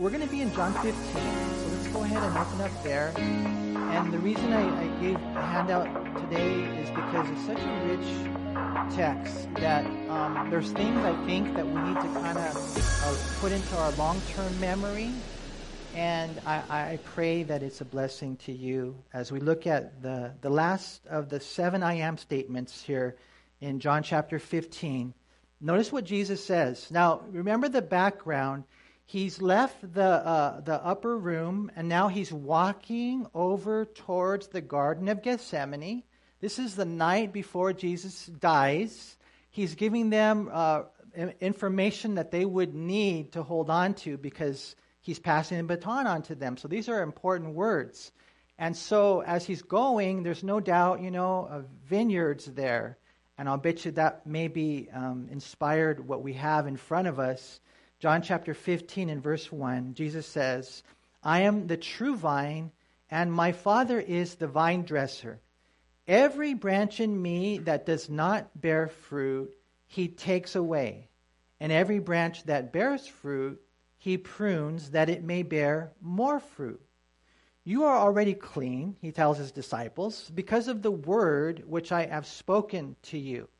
we're going to be in John 15, so let's go ahead and open up there. And the reason I, I gave a handout today is because it's such a rich text that um, there's things I think that we need to kind of uh, put into our long-term memory. And I, I pray that it's a blessing to you as we look at the, the last of the seven I am statements here in John chapter 15. Notice what Jesus says. Now, remember the background. He's left the, uh, the upper room and now he's walking over towards the Garden of Gethsemane. This is the night before Jesus dies. He's giving them uh, information that they would need to hold on to because he's passing the baton on to them. So these are important words. And so as he's going, there's no doubt, you know, vineyards there. And I'll bet you that maybe um, inspired what we have in front of us. John chapter 15 and verse 1, Jesus says, I am the true vine, and my Father is the vine dresser. Every branch in me that does not bear fruit, he takes away. And every branch that bears fruit, he prunes that it may bear more fruit. You are already clean, he tells his disciples, because of the word which I have spoken to you.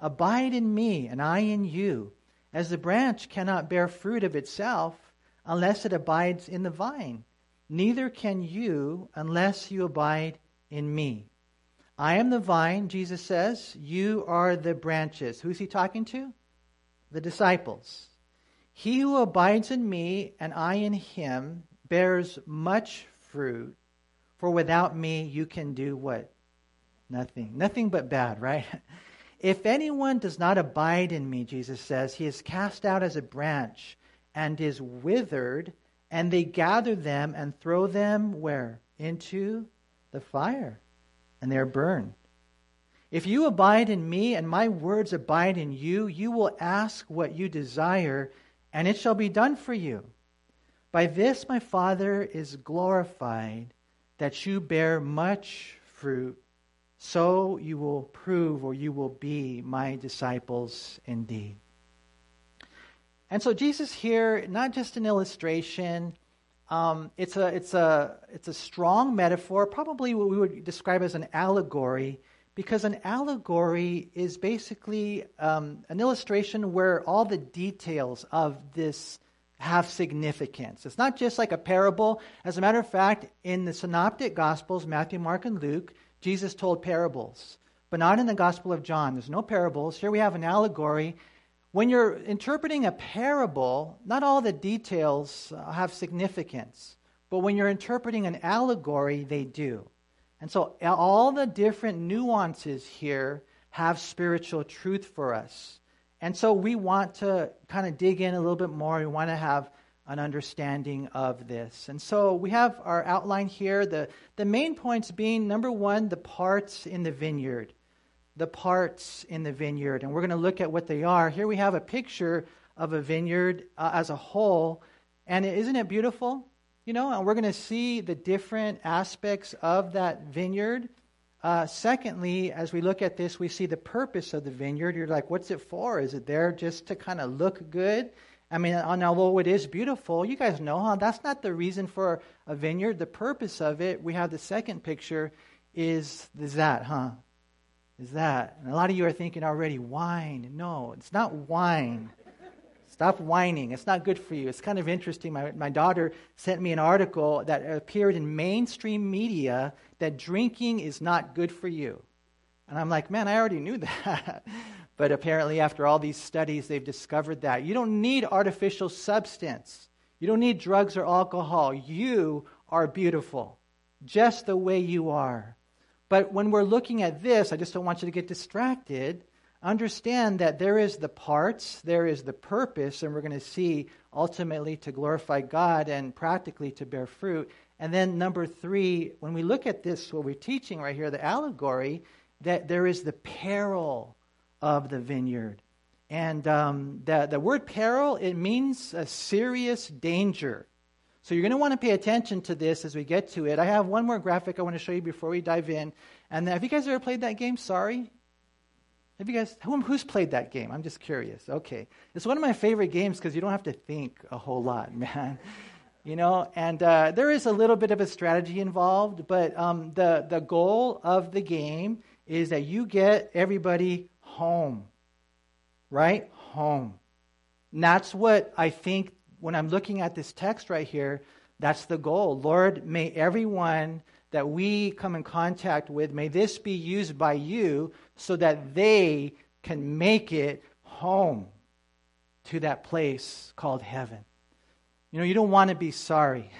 Abide in me, and I in you, as the branch cannot bear fruit of itself unless it abides in the vine. Neither can you unless you abide in me. I am the vine, Jesus says. You are the branches. Who's he talking to? The disciples. He who abides in me and I in him bears much fruit. For without me, you can do what? Nothing. Nothing but bad, right? If anyone does not abide in me, Jesus says, he is cast out as a branch and is withered, and they gather them and throw them where? Into the fire, and they are burned. If you abide in me and my words abide in you, you will ask what you desire, and it shall be done for you. By this my Father is glorified, that you bear much fruit, so you will prove or you will be my disciples indeed. And so Jesus here, not just an illustration, um, it's, a, it's, a, it's a strong metaphor, probably what we would describe as an allegory, because an allegory is basically um, an illustration where all the details of this have significance. It's not just like a parable. As a matter of fact, in the synoptic gospels, Matthew, Mark, and Luke, Jesus told parables, but not in the gospel of John. There's no parables. Here we have an allegory. When you're interpreting a parable, not all the details uh, have significance, but when you're interpreting an allegory, they do. And so all the different nuances here have spiritual truth for us. And so we want to kind of dig in a little bit more. We want to have an understanding of this. And so we have our outline here. The, the main points being number one, the parts in the vineyard. The parts in the vineyard. And we're going to look at what they are. Here we have a picture of a vineyard uh, as a whole. And isn't it beautiful? You know, and we're going to see the different aspects of that vineyard. Uh, secondly, as we look at this, we see the purpose of the vineyard. You're like, what's it for? Is it there just to kind of look good? I mean, although it is beautiful, you guys know, huh? That's not the reason for a vineyard. The purpose of it, we have the second picture, is, is that, huh? Is that. And a lot of you are thinking already, wine. No, it's not wine. Stop whining. It's not good for you. It's kind of interesting. My, my daughter sent me an article that appeared in mainstream media that drinking is not good for you. And I'm like, man, I already knew that. But apparently, after all these studies, they've discovered that. You don't need artificial substance, you don't need drugs or alcohol. You are beautiful, just the way you are. But when we're looking at this, I just don't want you to get distracted understand that there is the parts, there is the purpose, and we're going to see ultimately to glorify God and practically to bear fruit. And then, number three, when we look at this, what we're teaching right here, the allegory, that there is the peril of the vineyard. And um, the, the word peril, it means a serious danger. So you're going to want to pay attention to this as we get to it. I have one more graphic I want to show you before we dive in. And have you guys ever played that game, Sorry? Have you guys, who, who's played that game? I'm just curious. Okay. It's one of my favorite games because you don't have to think a whole lot, man. You know, and uh, there is a little bit of a strategy involved, but um, the, the goal of the game is that you get everybody home, right? Home. And that's what I think when I'm looking at this text right here, that's the goal. Lord, may everyone that we come in contact with, may this be used by you so that they can make it home to that place called heaven. You know, you don't want to be sorry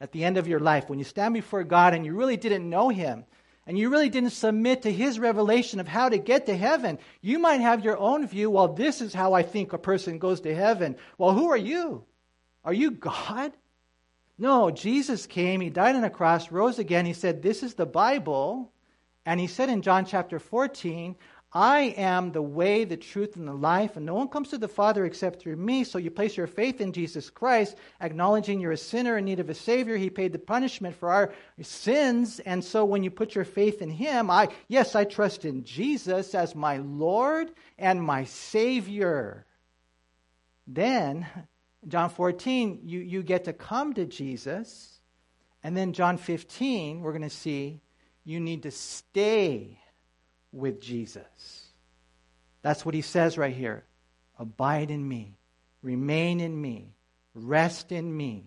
at the end of your life when you stand before God and you really didn't know Him and you really didn't submit to His revelation of how to get to heaven. You might have your own view. Well, this is how I think a person goes to heaven. Well, who are you? Are you God? No, Jesus came, He died on a cross, rose again. He said, This is the Bible. And He said in John chapter 14, I am the way, the truth, and the life, and no one comes to the Father except through me. So you place your faith in Jesus Christ, acknowledging you're a sinner in need of a Savior. He paid the punishment for our sins. And so when you put your faith in Him, I, yes, I trust in Jesus as my Lord and my Savior. Then John 14, you, you get to come to Jesus. And then John 15, we're going to see you need to stay with Jesus. That's what he says right here. Abide in me, remain in me, rest in me.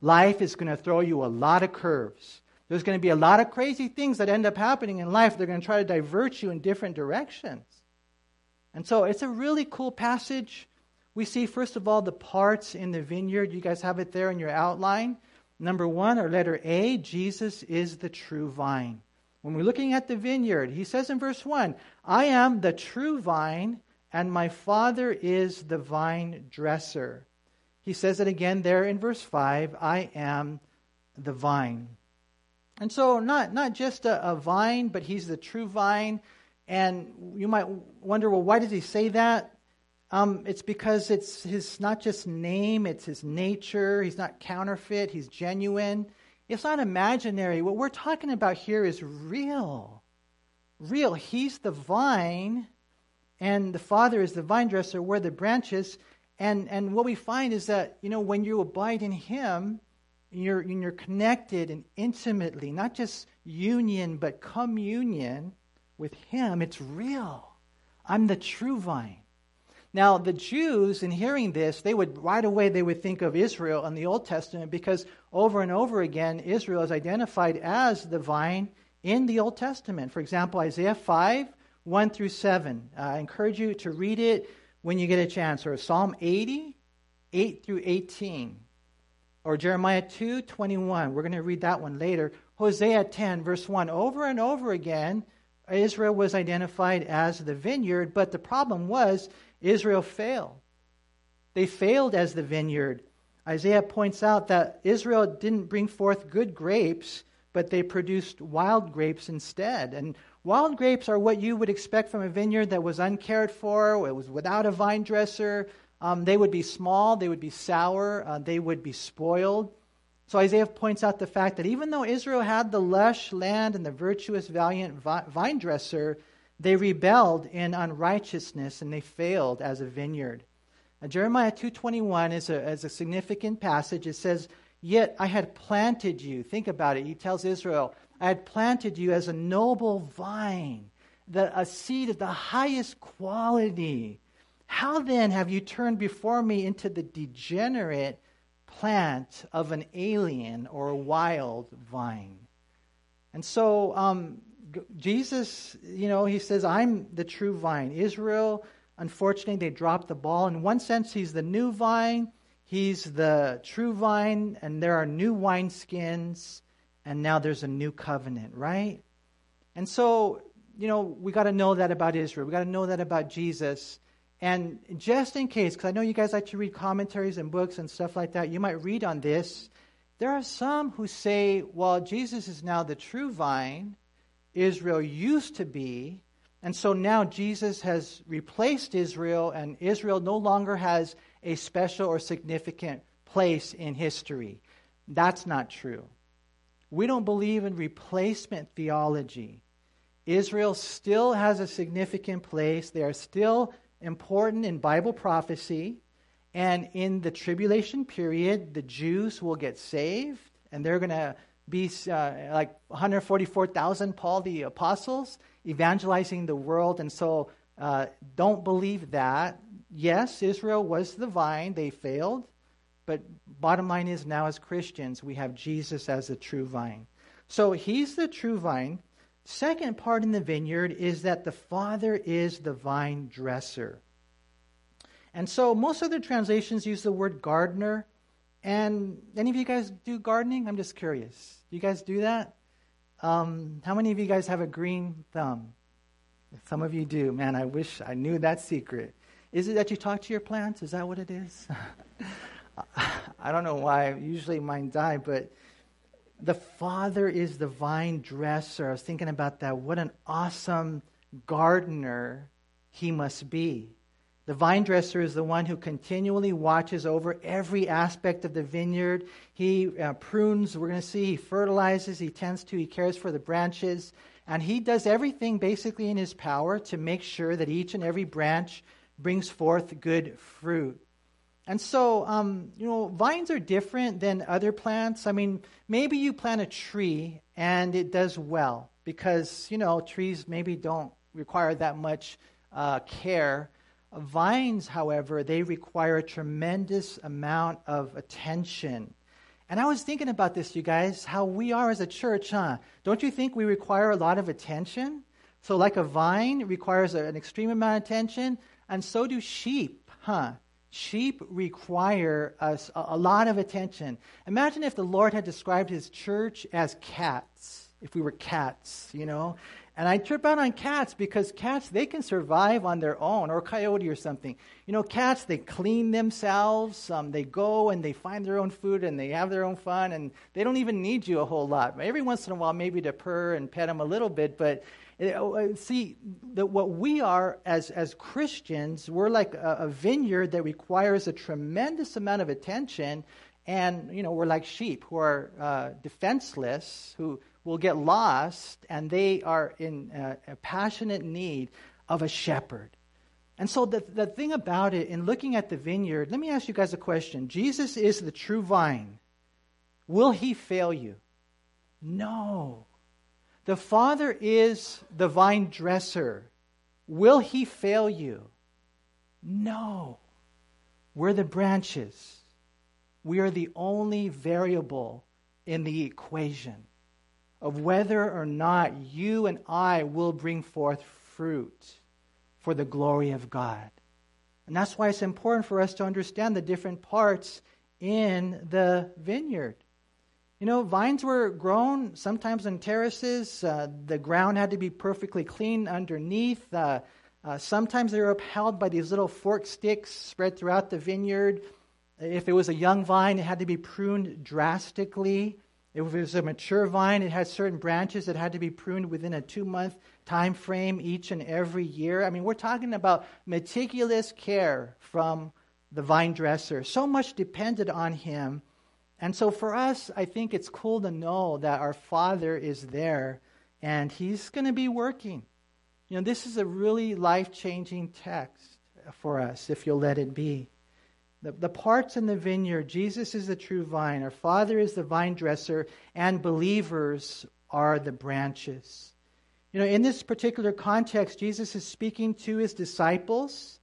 Life is going to throw you a lot of curves. There's going to be a lot of crazy things that end up happening in life. They're going to try to divert you in different directions. And so it's a really cool passage we see, first of all, the parts in the vineyard. You guys have it there in your outline. Number one, or letter A, Jesus is the true vine. When we're looking at the vineyard, he says in verse 1 I am the true vine, and my Father is the vine dresser. He says it again there in verse 5 I am the vine. And so, not, not just a, a vine, but he's the true vine. And you might wonder, well, why does he say that? Um, it's because it's his not just name, it's his nature. He's not counterfeit, he's genuine. It's not imaginary. What we're talking about here is real. Real. He's the vine, and the Father is the vine dresser. We're the branches. And, and what we find is that, you know, when you abide in Him, you're, you're connected and intimately, not just union, but communion with Him. It's real. I'm the true vine. Now, the Jews, in hearing this, they would right away they would think of Israel in the Old Testament because over and over again Israel is identified as the vine in the Old Testament. For example, Isaiah 5, 1 through 7. Uh, I encourage you to read it when you get a chance. Or Psalm 80, 8 through 18. Or Jeremiah 2, 21. We're going to read that one later. Hosea 10, verse 1. Over and over again, Israel was identified as the vineyard, but the problem was Israel failed. They failed as the vineyard. Isaiah points out that Israel didn't bring forth good grapes, but they produced wild grapes instead. And wild grapes are what you would expect from a vineyard that was uncared for, it was without a vine dresser. Um, they would be small, they would be sour, uh, they would be spoiled. So Isaiah points out the fact that even though Israel had the lush land and the virtuous, valiant vine dresser, they rebelled in unrighteousness and they failed as a vineyard. Now, Jeremiah 2.21 is a, is a significant passage. It says, Yet I had planted you. Think about it. He tells Israel, I had planted you as a noble vine, the, a seed of the highest quality. How then have you turned before me into the degenerate plant of an alien or a wild vine? And so um, Jesus, you know, he says, I'm the true vine. Israel, unfortunately, they dropped the ball. In one sense, he's the new vine, he's the true vine, and there are new wineskins, and now there's a new covenant, right? And so, you know, we got to know that about Israel. We got to know that about Jesus. And just in case, because I know you guys like to read commentaries and books and stuff like that, you might read on this. There are some who say, well, Jesus is now the true vine, Israel used to be. And so now Jesus has replaced Israel, and Israel no longer has a special or significant place in history. That's not true. We don't believe in replacement theology. Israel still has a significant place. They are still important in Bible prophecy. And in the tribulation period, the Jews will get saved, and they're going to be uh, like 144,000, Paul the apostles, evangelizing the world. And so uh, don't believe that. Yes, Israel was the vine, they failed. But bottom line is now, as Christians, we have Jesus as the true vine. So he's the true vine. Second part in the vineyard is that the Father is the vine dresser. And so most other translations use the word gardener. And any of you guys do gardening? I'm just curious. Do you guys do that? Um, how many of you guys have a green thumb? Some of you do. Man, I wish I knew that secret. Is it that you talk to your plants? Is that what it is? I don't know why. Usually mine die, but the Father is the vine dresser. I was thinking about that. What an awesome gardener he must be. The vine dresser is the one who continually watches over every aspect of the vineyard. He uh, prunes, we're going to see, he fertilizes, he tends to, he cares for the branches, and he does everything basically in his power to make sure that each and every branch brings forth good fruit. And so, um, you know, vines are different than other plants. I mean, maybe you plant a tree and it does well because, you know, trees maybe don't require that much uh, care. Vines, however, they require a tremendous amount of attention. And I was thinking about this, you guys, how we are as a church, huh? Don't you think we require a lot of attention? So, like a vine requires an extreme amount of attention, and so do sheep, huh? Sheep require us a lot of attention. Imagine if the Lord had described his church as cats, if we were cats, you know. And I trip out on cats because cats, they can survive on their own, or coyote or something. You know, cats, they clean themselves. Um, they go and they find their own food and they have their own fun, and they don't even need you a whole lot. Every once in a while, maybe to purr and pet them a little bit, but uh, uh, see, that what we are as, as Christians, we're like a, a vineyard that requires a tremendous amount of attention. And, you know, we're like sheep who are uh, defenseless, who will get lost, and they are in uh, a passionate need of a shepherd. And so, the, the thing about it, in looking at the vineyard, let me ask you guys a question. Jesus is the true vine. Will he fail you? No. The Father is the vine dresser. Will he fail you? No. We're the branches. We are the only variable in the equation of whether or not you and I will bring forth fruit for the glory of God. And that's why it's important for us to understand the different parts in the vineyard. You know, vines were grown sometimes in terraces. Uh, the ground had to be perfectly clean underneath. Uh, uh, sometimes they were upheld by these little forked sticks spread throughout the vineyard. If it was a young vine, it had to be pruned drastically. It was a mature vine, it had certain branches that had to be pruned within a two month time frame each and every year. I mean, we're talking about meticulous care from the vine dresser. So much depended on him and so for us, I think it's cool to know that our Father is there and He's going to be working. You know, this is a really life changing text for us if you'll let it be. The, the parts in the vineyard, Jesus is the true vine, our Father is the vine dresser, and believers are the branches. You know, in this particular context, Jesus is speaking to his disciples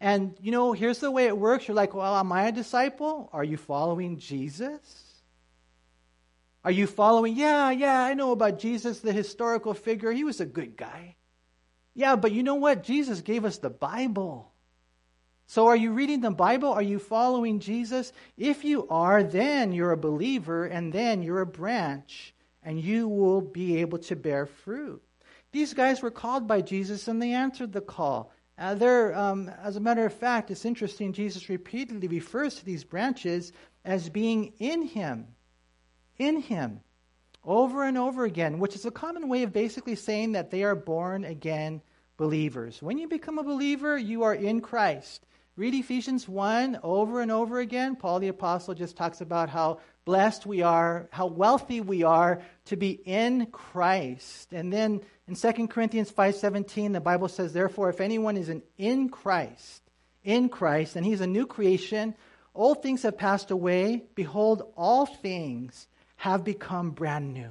and, you know, here's the way it works. You're like, well, am I a disciple? Are you following Jesus? Are you following? Yeah, yeah, I know about Jesus, the historical figure. He was a good guy. Yeah, but you know what? Jesus gave us the Bible. So are you reading the Bible? Are you following Jesus? If you are, then you're a believer, and then you're a branch, and you will be able to bear fruit. These guys were called by Jesus, and they answered the call. Uh, um, as a matter of fact, it's interesting, Jesus repeatedly refers to these branches as being in Him. In Him. Over and over again, which is a common way of basically saying that they are born again believers. When you become a believer, you are in Christ. Read Ephesians 1 over and over again. Paul the Apostle just talks about how blessed we are, how wealthy we are to be in Christ. And then in 2 Corinthians 5:17 the Bible says therefore if anyone is in Christ, in Christ and he's a new creation, old things have passed away, behold all things have become brand new.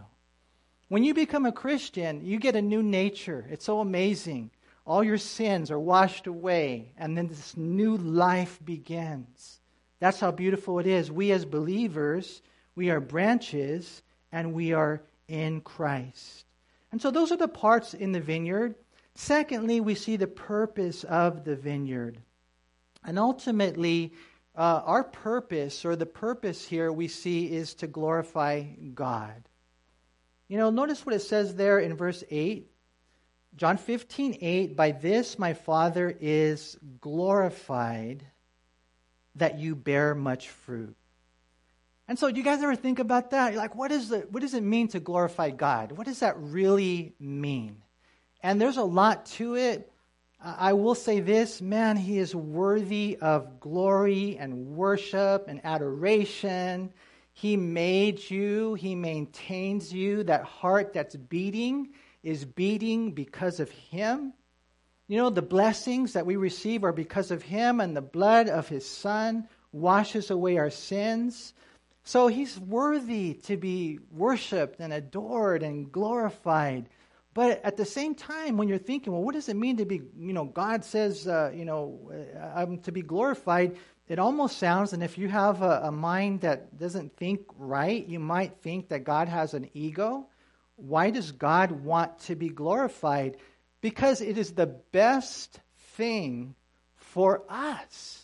When you become a Christian, you get a new nature. It's so amazing. All your sins are washed away, and then this new life begins. That's how beautiful it is. We, as believers, we are branches, and we are in Christ. And so, those are the parts in the vineyard. Secondly, we see the purpose of the vineyard. And ultimately, uh, our purpose, or the purpose here we see, is to glorify God. You know, notice what it says there in verse 8. John 15, 8, by this my Father is glorified that you bear much fruit. And so, do you guys ever think about that? You're like, what, is the, what does it mean to glorify God? What does that really mean? And there's a lot to it. I will say this man, he is worthy of glory and worship and adoration. He made you, He maintains you. That heart that's beating is beating because of Him. You know, the blessings that we receive are because of Him, and the blood of His Son washes away our sins. So He's worthy to be worshiped and adored and glorified. But at the same time, when you're thinking, well, what does it mean to be, you know, God says, uh, you know, I'm to be glorified, it almost sounds, and if you have a, a, mind that doesn't think right, you might think that God has an ego. Why does God want to be glorified? Because it is the best thing for us.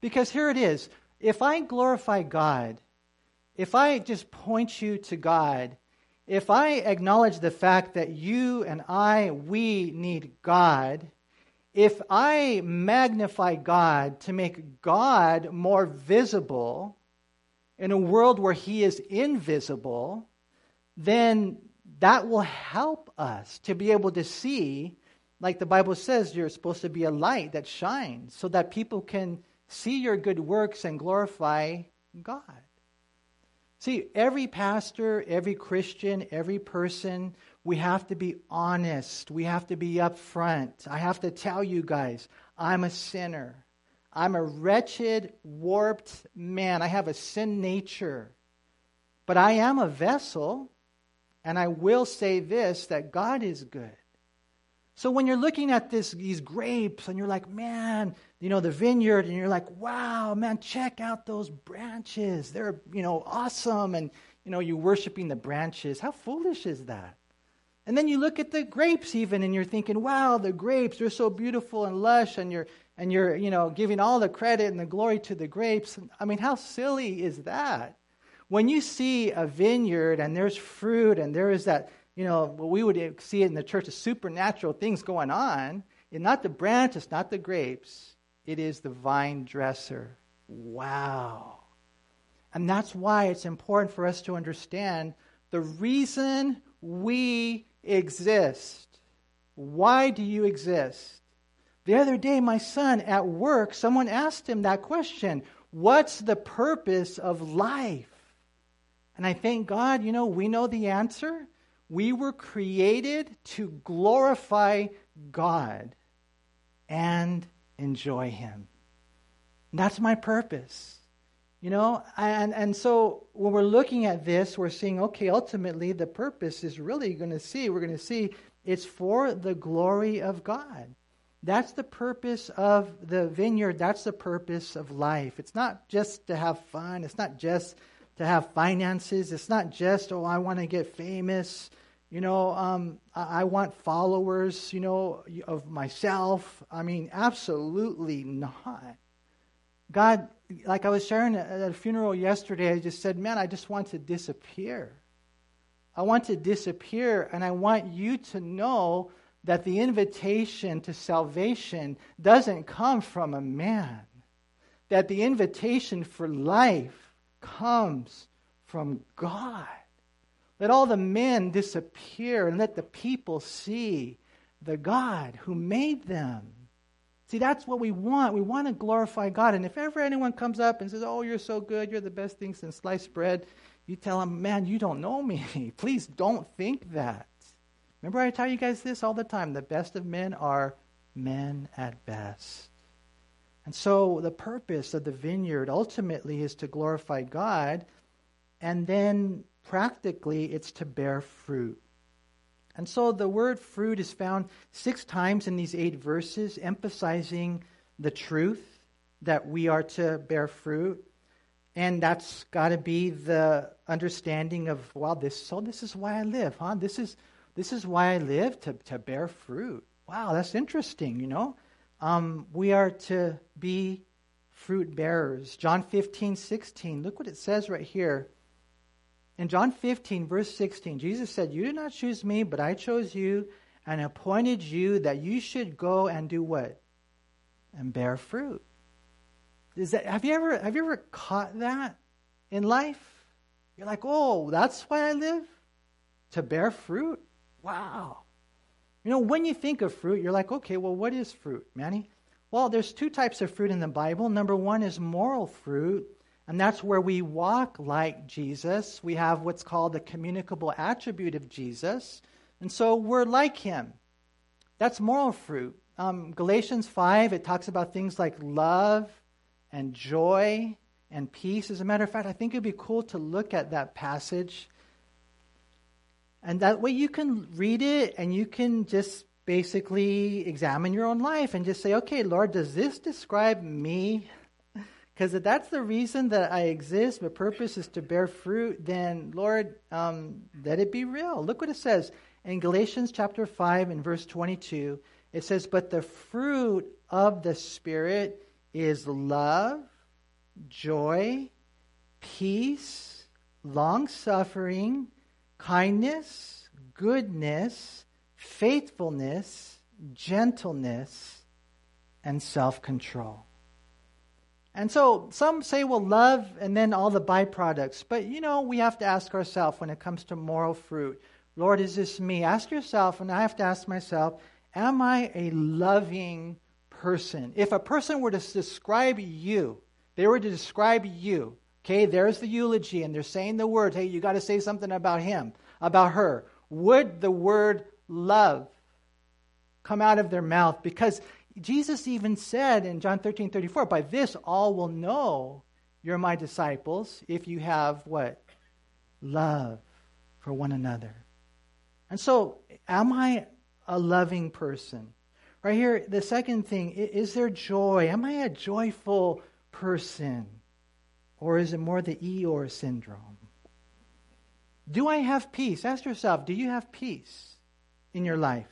Because here it is if I glorify God, if I just point you to God, if I acknowledge the fact that you and I, we need God, if I magnify God to make God more visible in a world where He is invisible, then that will help us to be able to see, like the Bible says, you're supposed to be a light that shines so that people can see your good works and glorify God. See, every pastor, every Christian, every person we have to be honest. We have to be upfront. I have to tell you guys, I'm a sinner. I'm a wretched, warped man. I have a sin nature. But I am a vessel, and I will say this that God is good. So when you're looking at this, these grapes and you're like, man, you know, the vineyard, and you're like, wow, man, check out those branches. They're, you know, awesome. And, you know, you're worshiping the branches. How foolish is that? And then you look at the grapes even and you're thinking, wow, the grapes, they're so beautiful and lush and you're and you're, you know, giving all the credit and the glory to the grapes. I mean, how silly is that? When you see a vineyard and there's fruit and there is that, you know, what we would see it in the church, of supernatural things going on. It's not the branches, not the grapes, it is the vine dresser. Wow. And that's why it's important for us to understand the reason we exist. Why do you exist? The other day, my son at work, someone asked him that question What's the purpose of life? And I thank God, you know, we know the answer. We were created to glorify God and enjoy Him. That's my purpose. You know, and, and so when we're looking at this, we're seeing, okay, ultimately the purpose is really going to see, we're going to see it's for the glory of God. That's the purpose of the vineyard. That's the purpose of life. It's not just to have fun. It's not just to have finances. It's not just, oh, I want to get famous. You know, um, I, I want followers, you know, of myself. I mean, absolutely not. God, like I was sharing at a funeral yesterday, I just said, man, I just want to disappear. I want to disappear, and I want you to know that the invitation to salvation doesn't come from a man, that the invitation for life comes from God. Let all the men disappear and let the people see the God who made them. See, that's what we want. We want to glorify God. And if ever anyone comes up and says, Oh, you're so good, you're the best thing since sliced bread, you tell them, Man, you don't know me. Please don't think that. Remember, I tell you guys this all the time the best of men are men at best. And so, the purpose of the vineyard ultimately is to glorify God, and then practically, it's to bear fruit. And so the word fruit is found six times in these eight verses, emphasizing the truth that we are to bear fruit. And that's got to be the understanding of, wow, this, so this is why I live, huh? This is, this is why I live, to, to bear fruit. Wow, that's interesting, you know? Um, we are to be fruit bearers. John 15, 16. Look what it says right here. In John 15, verse 16, Jesus said, You did not choose me, but I chose you and appointed you that you should go and do what? And bear fruit. Is that, have, you ever, have you ever caught that in life? You're like, oh, that's why I live? To bear fruit? Wow. You know, when you think of fruit, you're like, okay, well, what is fruit, Manny? Well, there's two types of fruit in the Bible. Number one is moral fruit, and that's where we walk like Jesus. We have what's called the communicable attribute of Jesus. And so we're like him. That's moral fruit. Um, Galatians 5, it talks about things like love and joy and peace. As a matter of fact, I think it'd be cool to look at that passage. And that way you can read it and you can just basically examine your own life and just say, okay, Lord, does this describe me? Because if that's the reason that I exist, my purpose is to bear fruit, then Lord, um, let it be real. Look what it says in Galatians chapter 5 and verse 22. It says, But the fruit of the Spirit is love, joy, peace, long suffering, kindness, goodness, faithfulness, gentleness, and self control. And so some say, well, love and then all the byproducts. But, you know, we have to ask ourselves when it comes to moral fruit Lord, is this me? Ask yourself, and I have to ask myself, am I a loving person? If a person were to describe you, they were to describe you, okay, there's the eulogy, and they're saying the word, hey, you got to say something about him, about her. Would the word love come out of their mouth? Because Jesus even said in John 13 34, By this all will know you're my disciples if you have what? Love for one another. And so, am I a loving person? Right here, the second thing is there joy? Am I a joyful person? Or is it more the Eeyore syndrome? Do I have peace? Ask yourself, do you have peace in your life?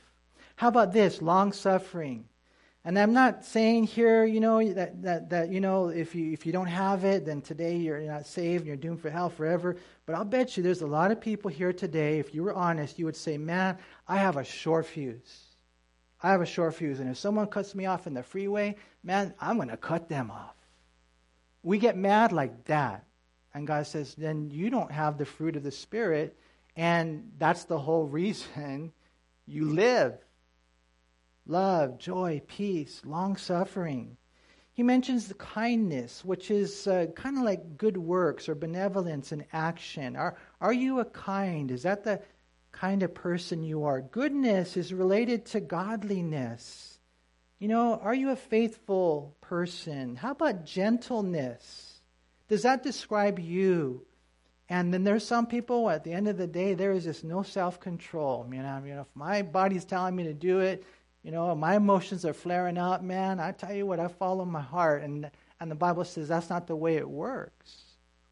How about this? Long suffering. And I'm not saying here, you know, that, that, that you know, if you, if you don't have it, then today you're not saved and you're doomed for hell forever. But I'll bet you there's a lot of people here today, if you were honest, you would say, man, I have a short fuse. I have a short fuse. And if someone cuts me off in the freeway, man, I'm going to cut them off. We get mad like that. And God says, then you don't have the fruit of the Spirit. And that's the whole reason you live love, joy, peace, long suffering. He mentions the kindness, which is uh, kind of like good works or benevolence in action. Are, are you a kind? Is that the kind of person you are? Goodness is related to godliness. You know, are you a faithful person? How about gentleness? Does that describe you? And then there's some people at the end of the day, there is just no self control. You know, you know, if my body's telling me to do it, you know, my emotions are flaring up, man. I tell you what, I follow my heart. And, and the Bible says that's not the way it works.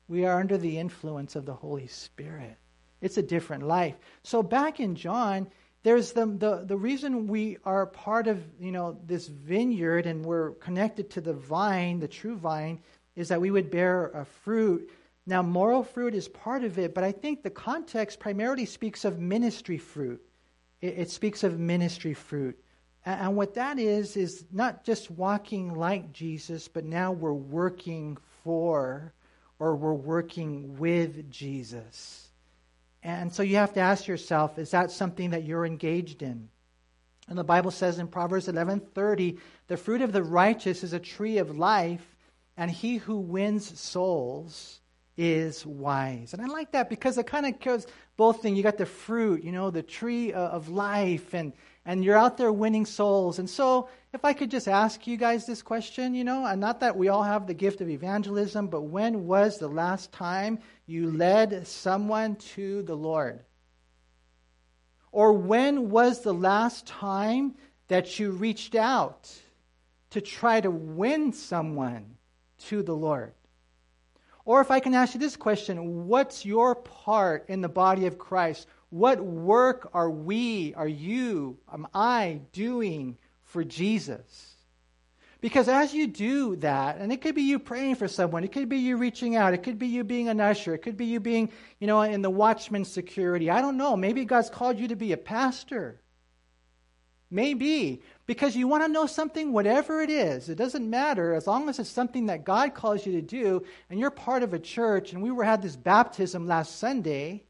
We are under the influence of the Holy Spirit. It's a different life. So back in John, there's the, the, the reason we are part of, you know, this vineyard and we're connected to the vine, the true vine, is that we would bear a fruit. Now, moral fruit is part of it, but I think the context primarily speaks of ministry fruit. It, it speaks of ministry fruit. And what that is, is not just walking like Jesus, but now we're working for or we're working with Jesus. And so you have to ask yourself is that something that you're engaged in? And the Bible says in Proverbs 11:30, "The fruit of the righteous is a tree of life, and he who wins souls is wise." And I like that because it kind of goes both things. You got the fruit, you know, the tree of life, and and you're out there winning souls. And so, if I could just ask you guys this question, you know, and not that we all have the gift of evangelism, but when was the last time you led someone to the Lord? Or when was the last time that you reached out to try to win someone to the Lord? Or if I can ask you this question, what's your part in the body of Christ? What work are we, are you, am I doing for Jesus? Because as you do that, and it could be you praying for someone, it could be you reaching out, it could be you being an usher, it could be you being, you know, in the watchman security. I don't know. Maybe God's called you to be a pastor. Maybe. Because you want to know something, whatever it is, it doesn't matter as long as it's something that God calls you to do and you're part of a church. And we were had this baptism last Sunday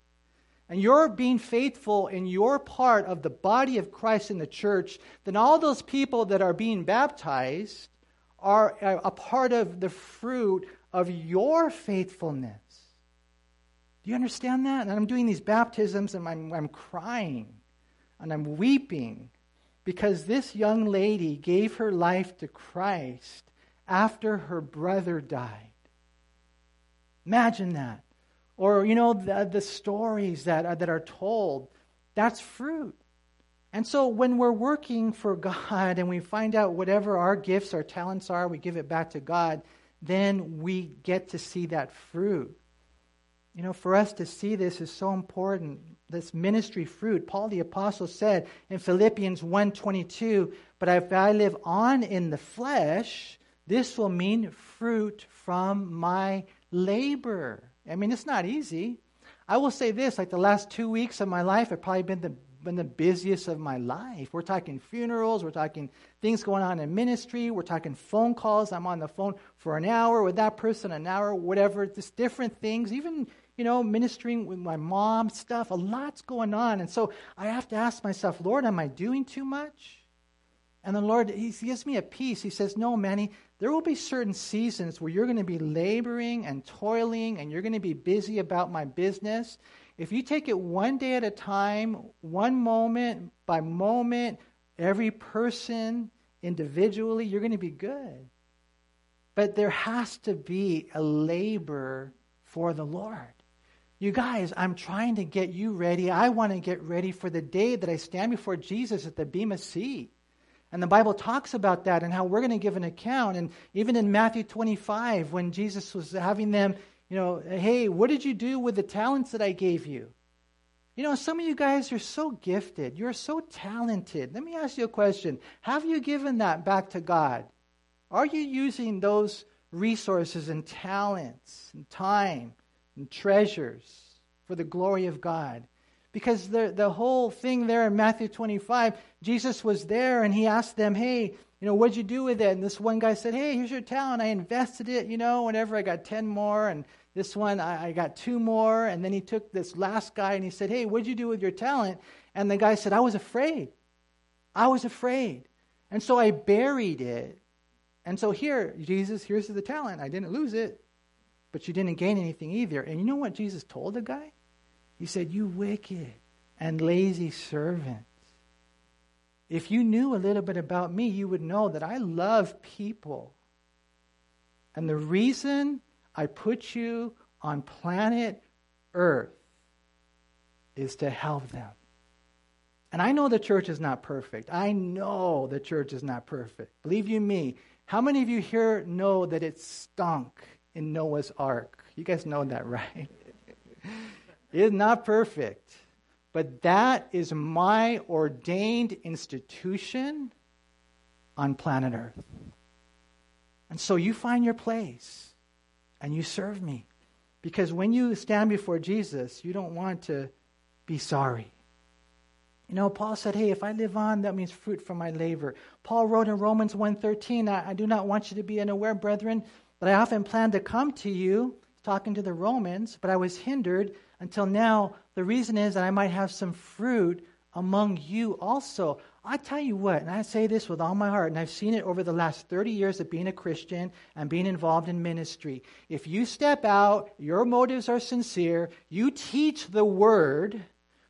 and you're being faithful in your part of the body of Christ in the church, then all those people that are being baptized are a part of the fruit of your faithfulness. Do you understand that? And I'm doing these baptisms and I'm, I'm crying and I'm weeping because this young lady gave her life to Christ after her brother died. Imagine that. Or, you know, the, the stories that are, that are told, that's fruit. And so when we're working for God and we find out whatever our gifts, our talents are, we give it back to God, then we get to see that fruit. You know, for us to see this is so important. This ministry fruit. Paul the apostle said in Philippians 1:22, "But if I live on in the flesh, this will mean fruit from my labor." I mean, it's not easy. I will say this like the last two weeks of my life have probably been the, been the busiest of my life. We're talking funerals, we're talking things going on in ministry, we're talking phone calls. I'm on the phone for an hour with that person, an hour, whatever, just different things, even, you know, ministering with my mom, stuff. A lot's going on. And so I have to ask myself, Lord, am I doing too much? And the Lord, He gives me a peace. He says, No, Manny, there will be certain seasons where you're going to be laboring and toiling and you're going to be busy about my business. If you take it one day at a time, one moment by moment, every person individually, you're going to be good. But there has to be a labor for the Lord. You guys, I'm trying to get you ready. I want to get ready for the day that I stand before Jesus at the Bema Seat. And the Bible talks about that and how we're going to give an account. And even in Matthew 25, when Jesus was having them, you know, hey, what did you do with the talents that I gave you? You know, some of you guys are so gifted. You're so talented. Let me ask you a question Have you given that back to God? Are you using those resources and talents and time and treasures for the glory of God? Because the, the whole thing there in Matthew 25, Jesus was there and he asked them, hey, you know, what'd you do with it? And this one guy said, hey, here's your talent. I invested it, you know, whenever I got 10 more. And this one, I, I got two more. And then he took this last guy and he said, hey, what'd you do with your talent? And the guy said, I was afraid. I was afraid. And so I buried it. And so here, Jesus, here's the talent. I didn't lose it, but you didn't gain anything either. And you know what Jesus told the guy? He said, You wicked and lazy servant. If you knew a little bit about me, you would know that I love people. And the reason I put you on planet Earth is to help them. And I know the church is not perfect. I know the church is not perfect. Believe you me. How many of you here know that it stunk in Noah's ark? You guys know that, right? Is not perfect, but that is my ordained institution on planet Earth. And so you find your place and you serve me. Because when you stand before Jesus, you don't want to be sorry. You know, Paul said, "Hey, if I live on, that means fruit from my labor." Paul wrote in Romans 1:13, I, "I do not want you to be unaware, brethren, that I often planned to come to you, talking to the Romans, but I was hindered until now, the reason is that I might have some fruit among you also. I tell you what, and I say this with all my heart, and I've seen it over the last 30 years of being a Christian and being involved in ministry. If you step out, your motives are sincere, you teach the word,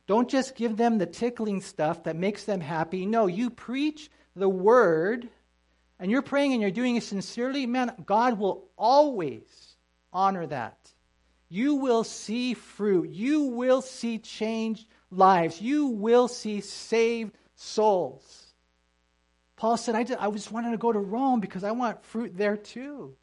don't just give them the tickling stuff that makes them happy. No, you preach the word, and you're praying and you're doing it sincerely, man, God will always honor that. You will see fruit. You will see changed lives. You will see saved souls. Paul said, I just, I just wanted to go to Rome because I want fruit there too.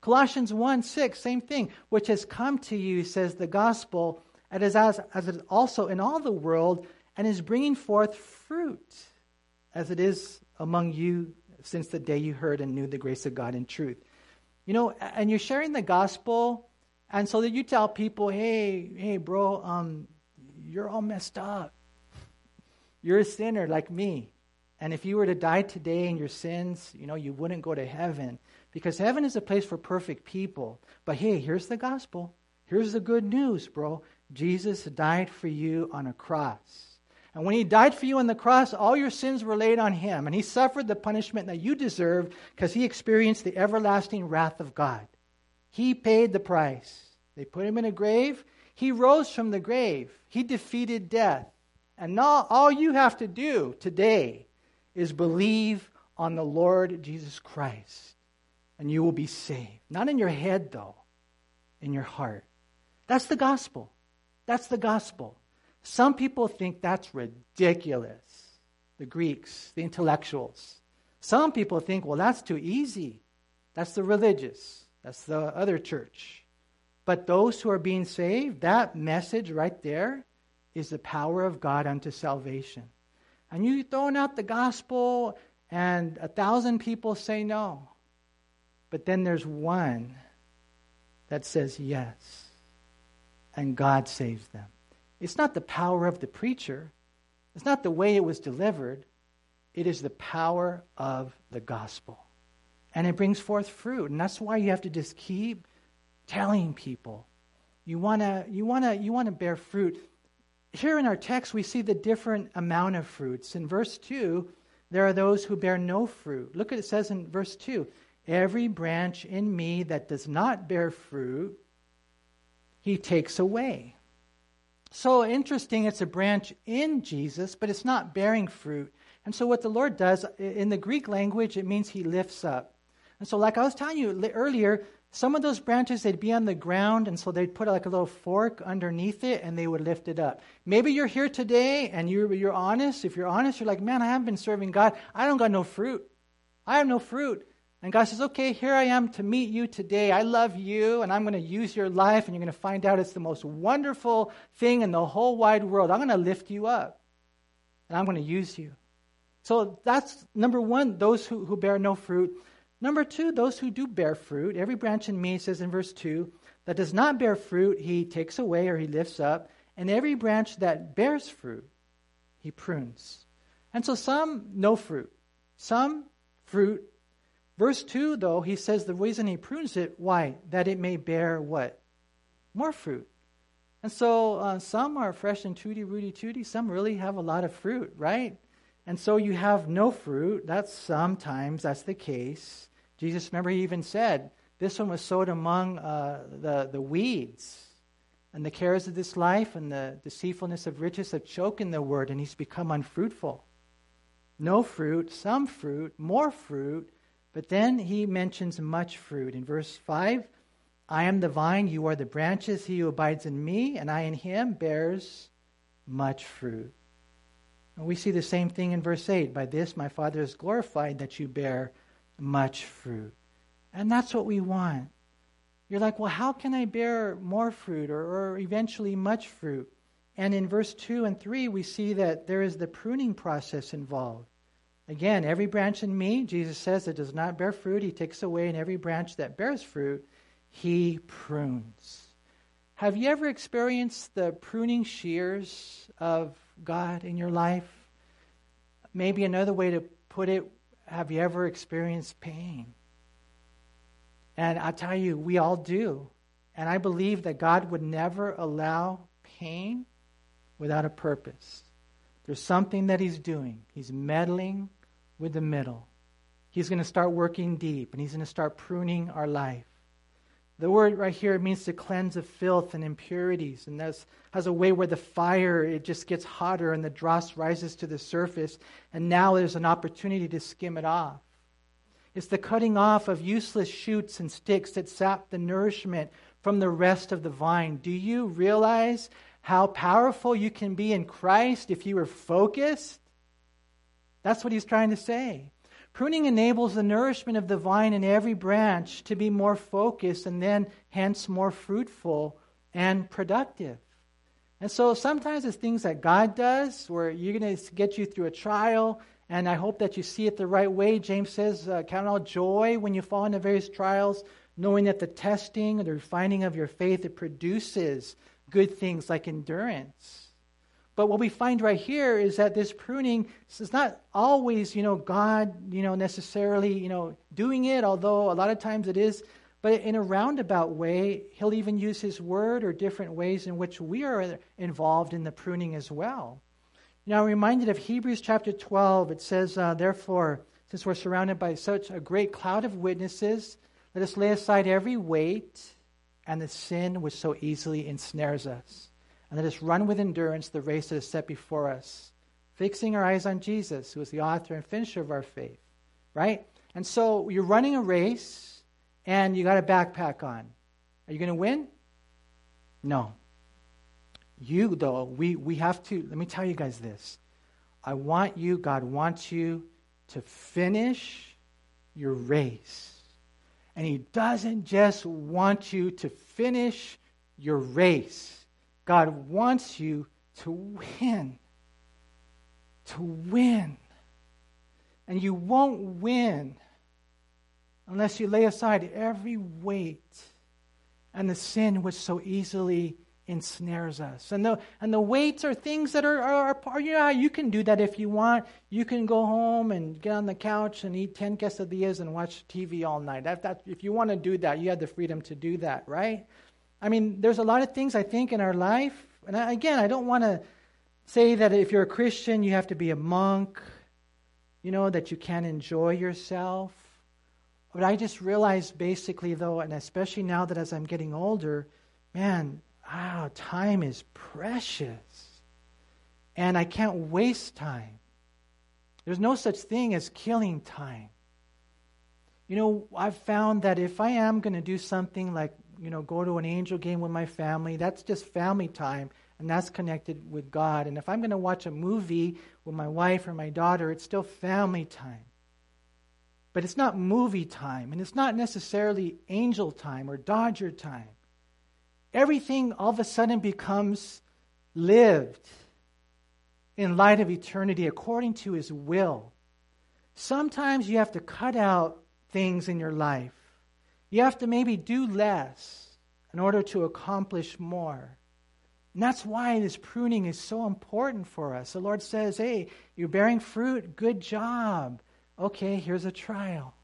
Colossians 1 6, same thing, which has come to you, says the gospel, and is as, as it is also in all the world, and is bringing forth fruit, as it is among you since the day you heard and knew the grace of God in truth. You know, and you're sharing the gospel, and so that you tell people, hey, hey, bro, um, you're all messed up. You're a sinner like me. And if you were to die today in your sins, you know, you wouldn't go to heaven because heaven is a place for perfect people. But hey, here's the gospel. Here's the good news, bro. Jesus died for you on a cross. And when he died for you on the cross, all your sins were laid on him. And he suffered the punishment that you deserved because he experienced the everlasting wrath of God. He paid the price. They put him in a grave. He rose from the grave. He defeated death. And now all you have to do today is believe on the Lord Jesus Christ, and you will be saved. Not in your head, though, in your heart. That's the gospel. That's the gospel. Some people think that's ridiculous. The Greeks, the intellectuals. Some people think, well, that's too easy. That's the religious. That's the other church. But those who are being saved, that message right there is the power of God unto salvation. And you throwing out the gospel, and a thousand people say no. But then there's one that says yes, and God saves them. It's not the power of the preacher, it's not the way it was delivered, it is the power of the gospel. And it brings forth fruit. And that's why you have to just keep telling people. You want to you wanna, you wanna bear fruit here in our text, we see the different amount of fruits. In verse 2, there are those who bear no fruit. Look at it says in verse 2 Every branch in me that does not bear fruit, he takes away. So interesting, it's a branch in Jesus, but it's not bearing fruit. And so, what the Lord does in the Greek language, it means he lifts up. And so, like I was telling you earlier, some of those branches, they'd be on the ground, and so they'd put like a little fork underneath it and they would lift it up. Maybe you're here today and you're, you're honest. If you're honest, you're like, man, I haven't been serving God. I don't got no fruit. I have no fruit. And God says, okay, here I am to meet you today. I love you, and I'm going to use your life, and you're going to find out it's the most wonderful thing in the whole wide world. I'm going to lift you up, and I'm going to use you. So that's number one, those who, who bear no fruit. Number two, those who do bear fruit. Every branch in me, says in verse 2, that does not bear fruit, he takes away or he lifts up. And every branch that bears fruit, he prunes. And so some, no fruit. Some, fruit. Verse 2, though, he says the reason he prunes it, why? That it may bear what? More fruit. And so uh, some are fresh and tooty, rooty, tooty. Some really have a lot of fruit, right? And so you have no fruit. That's sometimes, that's the case. Jesus, remember, he even said, This one was sowed among uh, the, the weeds. And the cares of this life and the deceitfulness of riches have choken the word, and he's become unfruitful. No fruit, some fruit, more fruit. But then he mentions much fruit. In verse 5, I am the vine, you are the branches. He who abides in me, and I in him, bears much fruit. And we see the same thing in verse 8. By this my Father is glorified that you bear much fruit. And that's what we want. You're like, well, how can I bear more fruit or, or eventually much fruit? And in verse 2 and 3, we see that there is the pruning process involved. Again, every branch in me, Jesus says, that does not bear fruit, he takes away, and every branch that bears fruit, he prunes. Have you ever experienced the pruning shears of God in your life? Maybe another way to put it have you ever experienced pain? And I tell you, we all do. And I believe that God would never allow pain without a purpose. There's something that he's doing. He's meddling with the middle. He's going to start working deep and he's going to start pruning our life. The word right here means to cleanse of filth and impurities, and that has a way where the fire it just gets hotter and the dross rises to the surface, and now there's an opportunity to skim it off. It's the cutting off of useless shoots and sticks that sap the nourishment from the rest of the vine. Do you realize how powerful you can be in Christ if you are focused? That's what he's trying to say. Pruning enables the nourishment of the vine in every branch to be more focused and then, hence, more fruitful and productive. And so sometimes it's things that God does where you're going to get you through a trial, and I hope that you see it the right way. James says, uh, Count all joy when you fall into various trials, knowing that the testing, or the refining of your faith, it produces good things like endurance. But what we find right here is that this pruning is not always, you know, God, you know, necessarily, you know, doing it, although a lot of times it is. But in a roundabout way, he'll even use his word or different ways in which we are involved in the pruning as well. Now, I'm reminded of Hebrews chapter 12. It says, uh, Therefore, since we're surrounded by such a great cloud of witnesses, let us lay aside every weight and the sin which so easily ensnares us and let us run with endurance the race that is set before us, fixing our eyes on Jesus, who is the author and finisher of our faith. Right? And so you're running a race and you got a backpack on. Are you going to win? No. You, though, we, we have to, let me tell you guys this. I want you, God wants you to finish your race. And He doesn't just want you to finish your race. God wants you to win. To win. And you won't win unless you lay aside every weight and the sin which so easily ensnares us. And the, and the weights are things that are, are, are, yeah, you can do that if you want. You can go home and get on the couch and eat 10 quesadillas and watch TV all night. That, that, if you want to do that, you have the freedom to do that, right? I mean, there's a lot of things I think in our life, and I, again, I don't want to say that if you're a Christian, you have to be a monk, you know, that you can't enjoy yourself. But I just realized basically, though, and especially now that as I'm getting older, man, wow, time is precious. And I can't waste time. There's no such thing as killing time. You know, I've found that if I am going to do something like you know, go to an angel game with my family. That's just family time, and that's connected with God. And if I'm going to watch a movie with my wife or my daughter, it's still family time. But it's not movie time, and it's not necessarily angel time or Dodger time. Everything all of a sudden becomes lived in light of eternity according to His will. Sometimes you have to cut out things in your life you have to maybe do less in order to accomplish more. And that's why this pruning is so important for us. The Lord says, hey, you're bearing fruit, good job. Okay, here's a trial.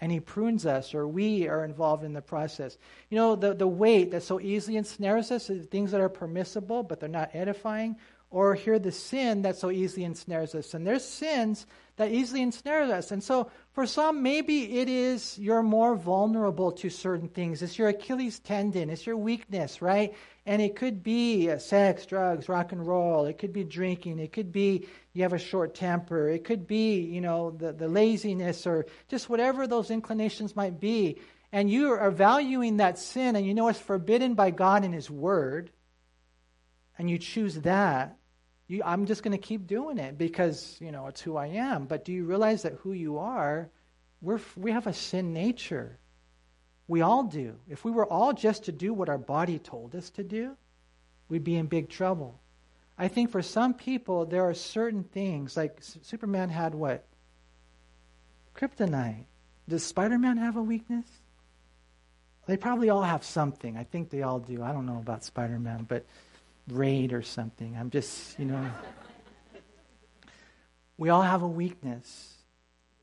And He prunes us, or we are involved in the process. You know, the, the weight that so easily ensnares us is things that are permissible, but they're not edifying, or here the sin that so easily ensnares us. And there's sins that easily ensnares us. And so for some, maybe it is you're more vulnerable to certain things. It's your Achilles tendon, it's your weakness, right? And it could be uh, sex, drugs, rock and roll. It could be drinking. It could be you have a short temper. It could be, you know, the, the laziness or just whatever those inclinations might be. And you are valuing that sin and you know it's forbidden by God in His Word. And you choose that you, I'm just going to keep doing it because, you know, it's who I am. But do you realize that who you are, we're, we have a sin nature. We all do. If we were all just to do what our body told us to do, we'd be in big trouble. I think for some people, there are certain things, like Superman had what? Kryptonite. Does Spider Man have a weakness? They probably all have something. I think they all do. I don't know about Spider Man, but raid or something. I'm just, you know. we all have a weakness.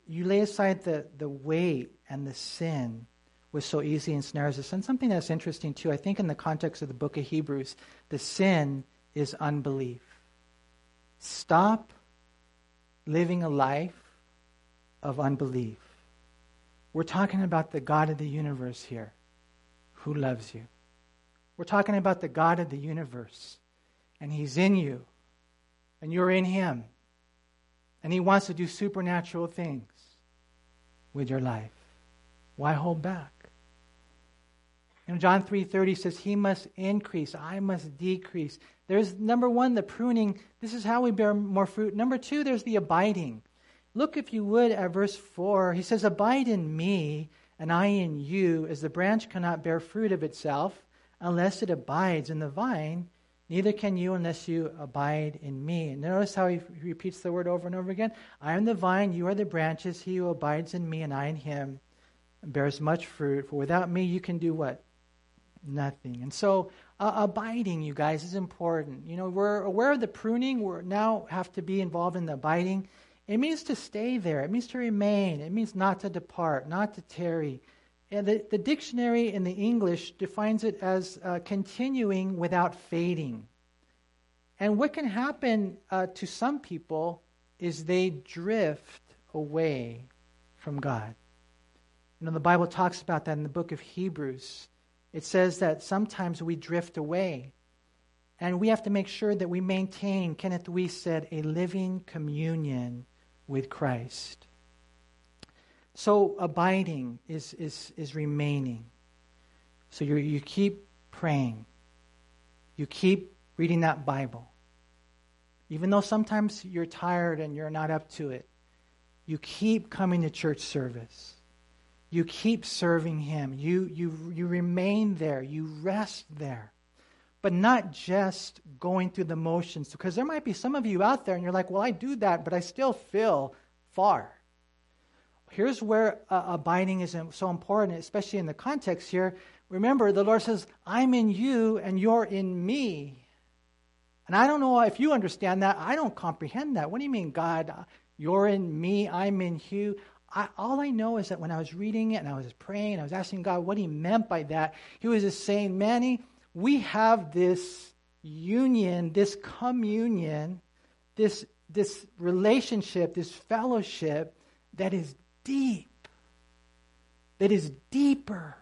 You lay aside the, the weight and the sin was so easy ensnares us. And something that's interesting too, I think in the context of the book of Hebrews, the sin is unbelief. Stop living a life of unbelief. We're talking about the God of the universe here who loves you. We're talking about the God of the universe, and He's in you, and you're in Him, and He wants to do supernatural things with your life. Why hold back? You know, John 3:30 says he must increase, I must decrease. There's number 1 the pruning. This is how we bear more fruit. Number 2 there's the abiding. Look if you would at verse 4. He says abide in me and I in you as the branch cannot bear fruit of itself unless it abides in the vine, neither can you unless you abide in me. And Notice how he repeats the word over and over again. I am the vine, you are the branches, he who abides in me and I in him bears much fruit. For without me, you can do what? Nothing. And so, uh, abiding, you guys, is important. You know, we're aware of the pruning. We now have to be involved in the abiding. It means to stay there. It means to remain. It means not to depart, not to tarry. And the, the dictionary in the English defines it as uh, continuing without fading. And what can happen uh, to some people is they drift away from God. You know, the Bible talks about that in the book of Hebrews. It says that sometimes we drift away. And we have to make sure that we maintain, Kenneth Wuest said, a living communion with Christ. So abiding is, is, is remaining. So you you keep praying. You keep reading that Bible. Even though sometimes you're tired and you're not up to it, you keep coming to church service. You keep serving Him. You, you, you remain there. You rest there. But not just going through the motions. Because there might be some of you out there and you're like, well, I do that, but I still feel far. Here's where uh, abiding is so important, especially in the context here. Remember, the Lord says, I'm in you and you're in me. And I don't know if you understand that. I don't comprehend that. What do you mean, God? You're in me, I'm in you. I, all I know is that when I was reading it and I was praying I was asking God what he meant by that, he was just saying, Manny, we have this union, this communion, this, this relationship, this fellowship that is deep, that is deeper.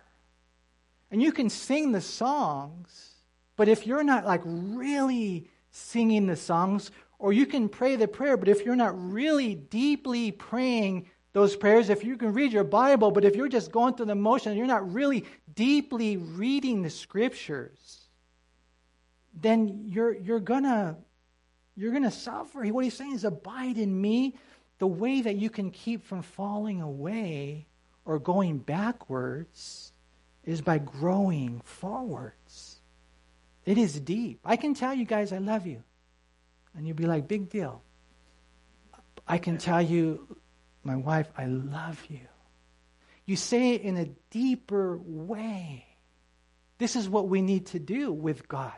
And you can sing the songs, but if you're not like really singing the songs, or you can pray the prayer, but if you're not really deeply praying those prayers, if you can read your Bible, but if you're just going through the motion you're not really deeply reading the scriptures, then you're, you're gonna you're gonna suffer. What he's saying is abide in me. The way that you can keep from falling away or going backwards is by growing forwards. It is deep. I can tell you guys I love you. And you'll be like, big deal. I can tell you my wife, I love you. You say it in a deeper way. This is what we need to do with God.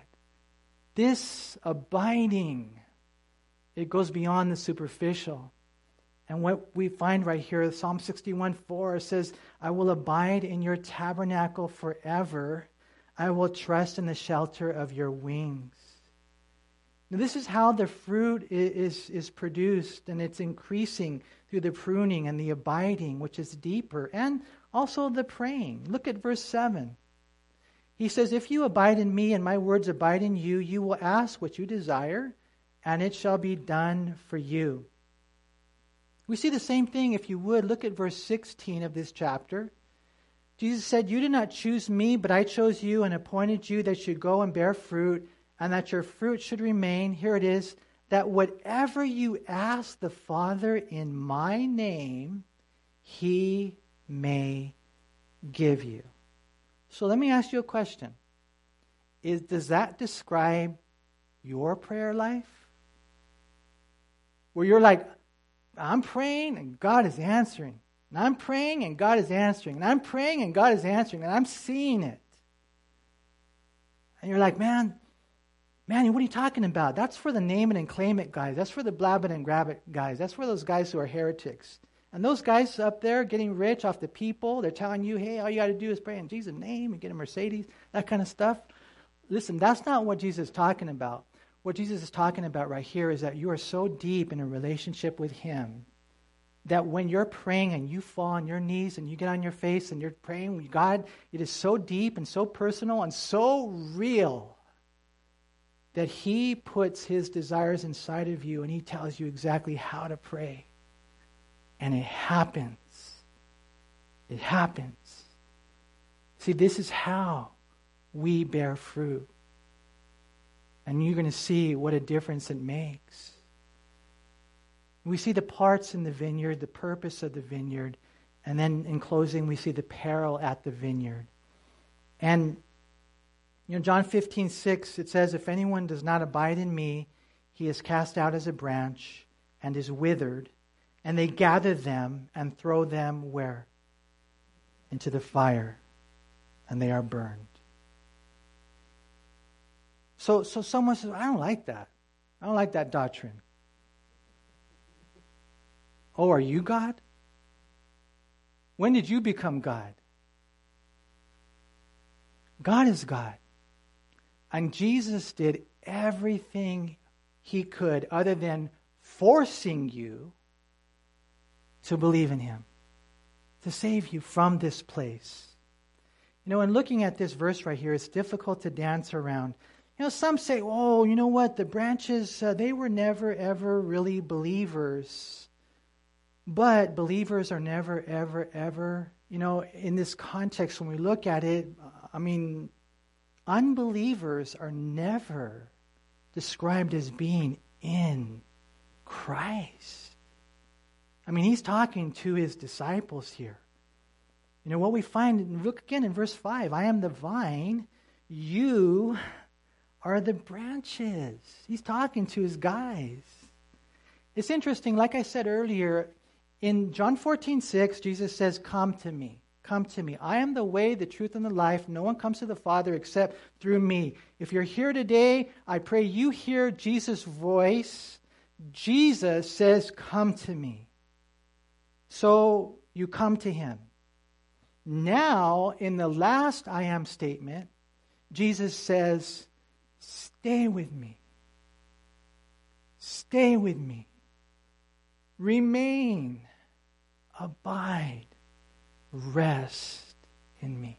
This abiding, it goes beyond the superficial. And what we find right here, Psalm 61 4 says, I will abide in your tabernacle forever. I will trust in the shelter of your wings. Now, this is how the fruit is, is produced, and it's increasing through the pruning and the abiding, which is deeper, and also the praying. Look at verse 7. He says, If you abide in me and my words abide in you, you will ask what you desire, and it shall be done for you. We see the same thing, if you would. Look at verse 16 of this chapter. Jesus said, You did not choose me, but I chose you and appointed you that you go and bear fruit and that your fruit should remain. Here it is that whatever you ask the Father in my name, he may give you. So let me ask you a question. Is, does that describe your prayer life? Where you're like, I'm praying and God is answering. And I'm praying and God is answering. And I'm praying and God is answering. And I'm seeing it. And you're like, man, Manny, what are you talking about? That's for the name it and claim it guys. That's for the blab it and grab it guys. That's for those guys who are heretics. And those guys up there getting rich off the people, they're telling you, hey, all you got to do is pray in Jesus' name and get a Mercedes, that kind of stuff. Listen, that's not what Jesus is talking about. What Jesus is talking about right here is that you are so deep in a relationship with Him that when you're praying and you fall on your knees and you get on your face and you're praying God, it is so deep and so personal and so real that He puts His desires inside of you and He tells you exactly how to pray. And it happens. It happens. See, this is how we bear fruit. And you're going to see what a difference it makes. We see the parts in the vineyard, the purpose of the vineyard, and then in closing, we see the peril at the vineyard. And, you know, John 15, 6, it says, If anyone does not abide in me, he is cast out as a branch and is withered, and they gather them and throw them where? Into the fire, and they are burned. So, so someone says, I don't like that. I don't like that doctrine. Oh, are you God? When did you become God? God is God. And Jesus did everything he could other than forcing you to believe in him, to save you from this place. You know, in looking at this verse right here, it's difficult to dance around you know, some say, oh, you know what? The branches, uh, they were never, ever really believers. But believers are never, ever, ever, you know, in this context, when we look at it, I mean, unbelievers are never described as being in Christ. I mean, he's talking to his disciples here. You know, what we find, look again in verse 5 I am the vine, you are the branches. He's talking to his guys. It's interesting, like I said earlier, in John 14, 6, Jesus says, Come to me. Come to me. I am the way, the truth, and the life. No one comes to the Father except through me. If you're here today, I pray you hear Jesus' voice. Jesus says, Come to me. So you come to him. Now, in the last I am statement, Jesus says, Stay with me. Stay with me. Remain. Abide. Rest in me.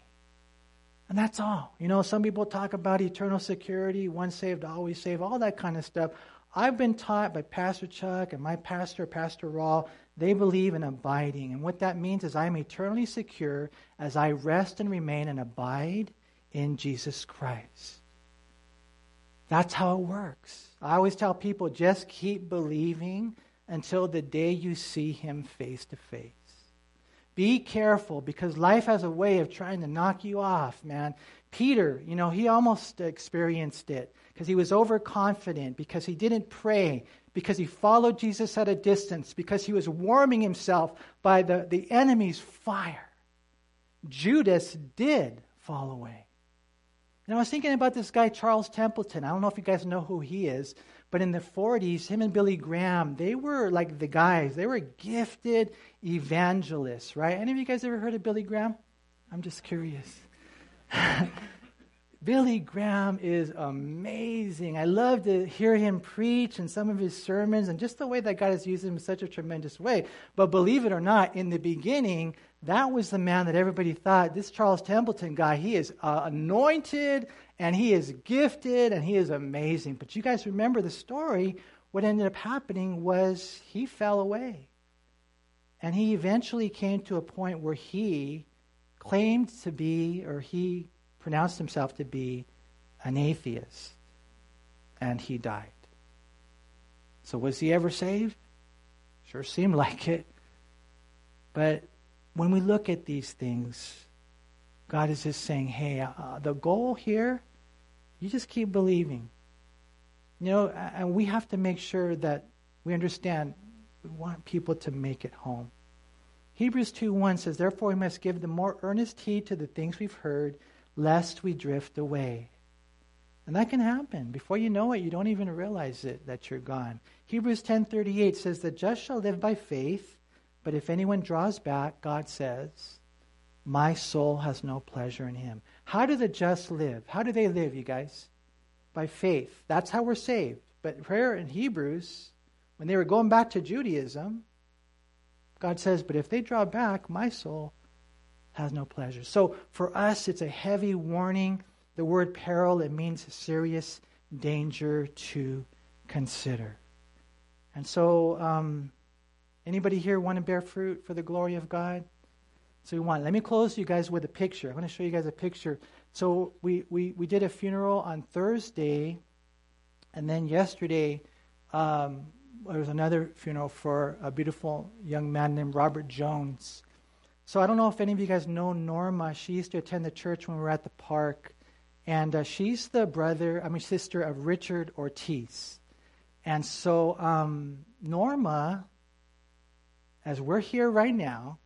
And that's all. You know, some people talk about eternal security, once saved, always saved, all that kind of stuff. I've been taught by Pastor Chuck and my pastor, Pastor Raul, they believe in abiding. And what that means is I am eternally secure as I rest and remain and abide in Jesus Christ. That's how it works. I always tell people just keep believing until the day you see him face to face. Be careful because life has a way of trying to knock you off, man. Peter, you know, he almost experienced it because he was overconfident, because he didn't pray, because he followed Jesus at a distance, because he was warming himself by the, the enemy's fire. Judas did fall away. And I was thinking about this guy, Charles Templeton. I don't know if you guys know who he is, but in the 40s, him and Billy Graham, they were like the guys. They were gifted evangelists, right? Any of you guys ever heard of Billy Graham? I'm just curious. Billy Graham is amazing. I love to hear him preach and some of his sermons and just the way that God has used him in such a tremendous way. But believe it or not, in the beginning, that was the man that everybody thought this Charles Templeton guy, he is uh, anointed and he is gifted and he is amazing. But you guys remember the story. What ended up happening was he fell away. And he eventually came to a point where he claimed to be, or he pronounced himself to be, an atheist. And he died. So was he ever saved? Sure seemed like it. But when we look at these things, God is just saying, hey, uh, the goal here, you just keep believing. You know, and we have to make sure that we understand we want people to make it home. Hebrews 2 1 says, Therefore, we must give the more earnest heed to the things we've heard, lest we drift away. And that can happen. Before you know it, you don't even realize it that you're gone. Hebrews 10:38 says, "The just shall live by faith." But if anyone draws back, God says, My soul has no pleasure in him. How do the just live? How do they live, you guys? by faith. That's how we're saved. But prayer in Hebrews, when they were going back to Judaism, God says, But if they draw back, my soul has no pleasure. So for us, it's a heavy warning. The word peril, it means serious danger to consider. And so, um, anybody here want to bear fruit for the glory of God? So we want. Let me close you guys with a picture. I'm going to show you guys a picture. So we, we, we did a funeral on Thursday, and then yesterday um, there was another funeral for a beautiful young man named Robert Jones. So I don't know if any of you guys know Norma. She used to attend the church when we were at the park, and uh, she's the brother, I mean sister of Richard Ortiz. And so um, Norma, as we're here right now,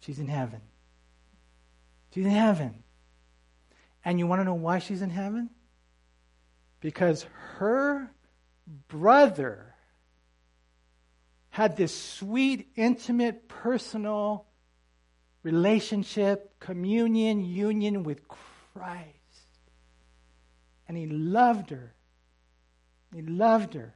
she's in heaven. She's in heaven. And you want to know why she's in heaven? Because her brother had this sweet, intimate, personal relationship, communion, union with Christ. And he loved her. He loved her.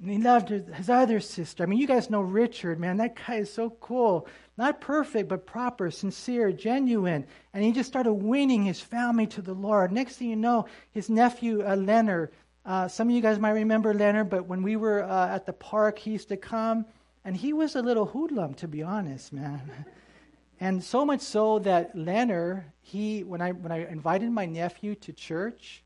And he loved his other sister. I mean, you guys know Richard, man. That guy is so cool. Not perfect, but proper, sincere, genuine. And he just started winning his family to the Lord. Next thing you know, his nephew, uh, Leonard, uh, some of you guys might remember Leonard, but when we were uh, at the park, he used to come. And he was a little hoodlum, to be honest, man. and so much so that Leonard, he, when I, when I invited my nephew to church,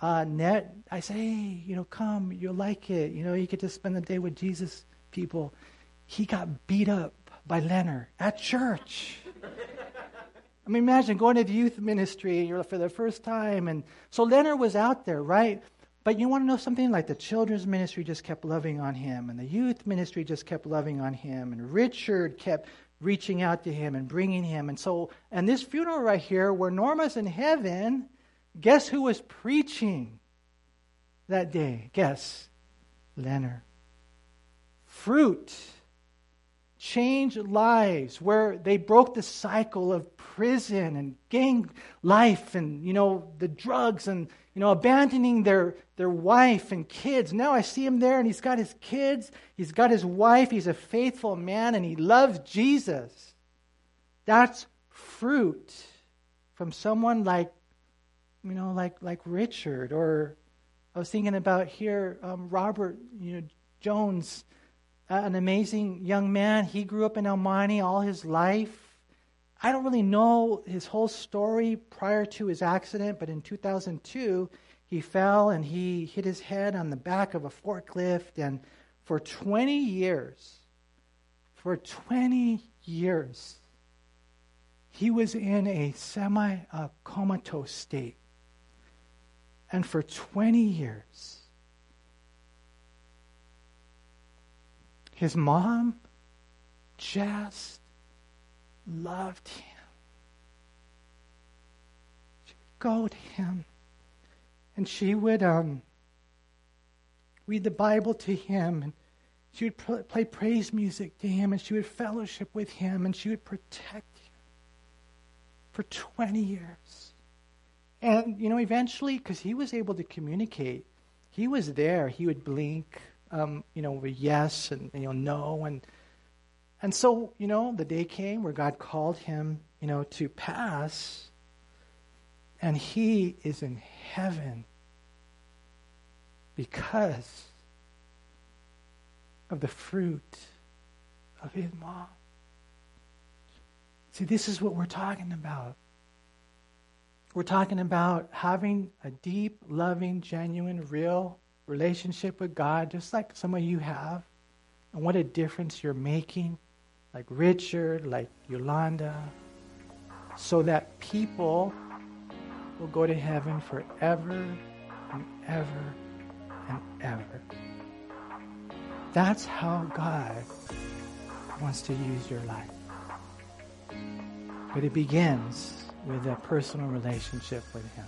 uh, net, I say, hey, you know, come, you'll like it. You know, you get to spend the day with Jesus people. He got beat up by Leonard at church. I mean, imagine going to the youth ministry for the first time. And so Leonard was out there, right? But you want to know something? Like the children's ministry just kept loving on him, and the youth ministry just kept loving on him, and Richard kept reaching out to him and bringing him. And so, and this funeral right here, where Norma's in heaven, Guess who was preaching that day? Guess. Leonard. Fruit. Changed lives where they broke the cycle of prison and gang life and, you know, the drugs and, you know, abandoning their, their wife and kids. Now I see him there and he's got his kids, he's got his wife, he's a faithful man and he loves Jesus. That's fruit from someone like you know, like like Richard, or I was thinking about here, um, Robert, you know, Jones, uh, an amazing young man. He grew up in Monte all his life. I don't really know his whole story prior to his accident, but in 2002, he fell and he hit his head on the back of a forklift, and for 20 years, for 20 years, he was in a semi comatose state. And for 20 years, his mom just loved him. She would go to him and she would um, read the Bible to him and she would pl- play praise music to him and she would fellowship with him and she would protect him for 20 years. And, you know, eventually, because he was able to communicate, he was there. He would blink, um, you know, with yes and, you know, no. And, and so, you know, the day came where God called him, you know, to pass. And he is in heaven because of the fruit of his mom. See, this is what we're talking about. We're talking about having a deep, loving, genuine, real relationship with God, just like some of you have, and what a difference you're making, like Richard, like Yolanda, so that people will go to heaven forever and ever and ever. That's how God wants to use your life. But it begins with a personal relationship with Him.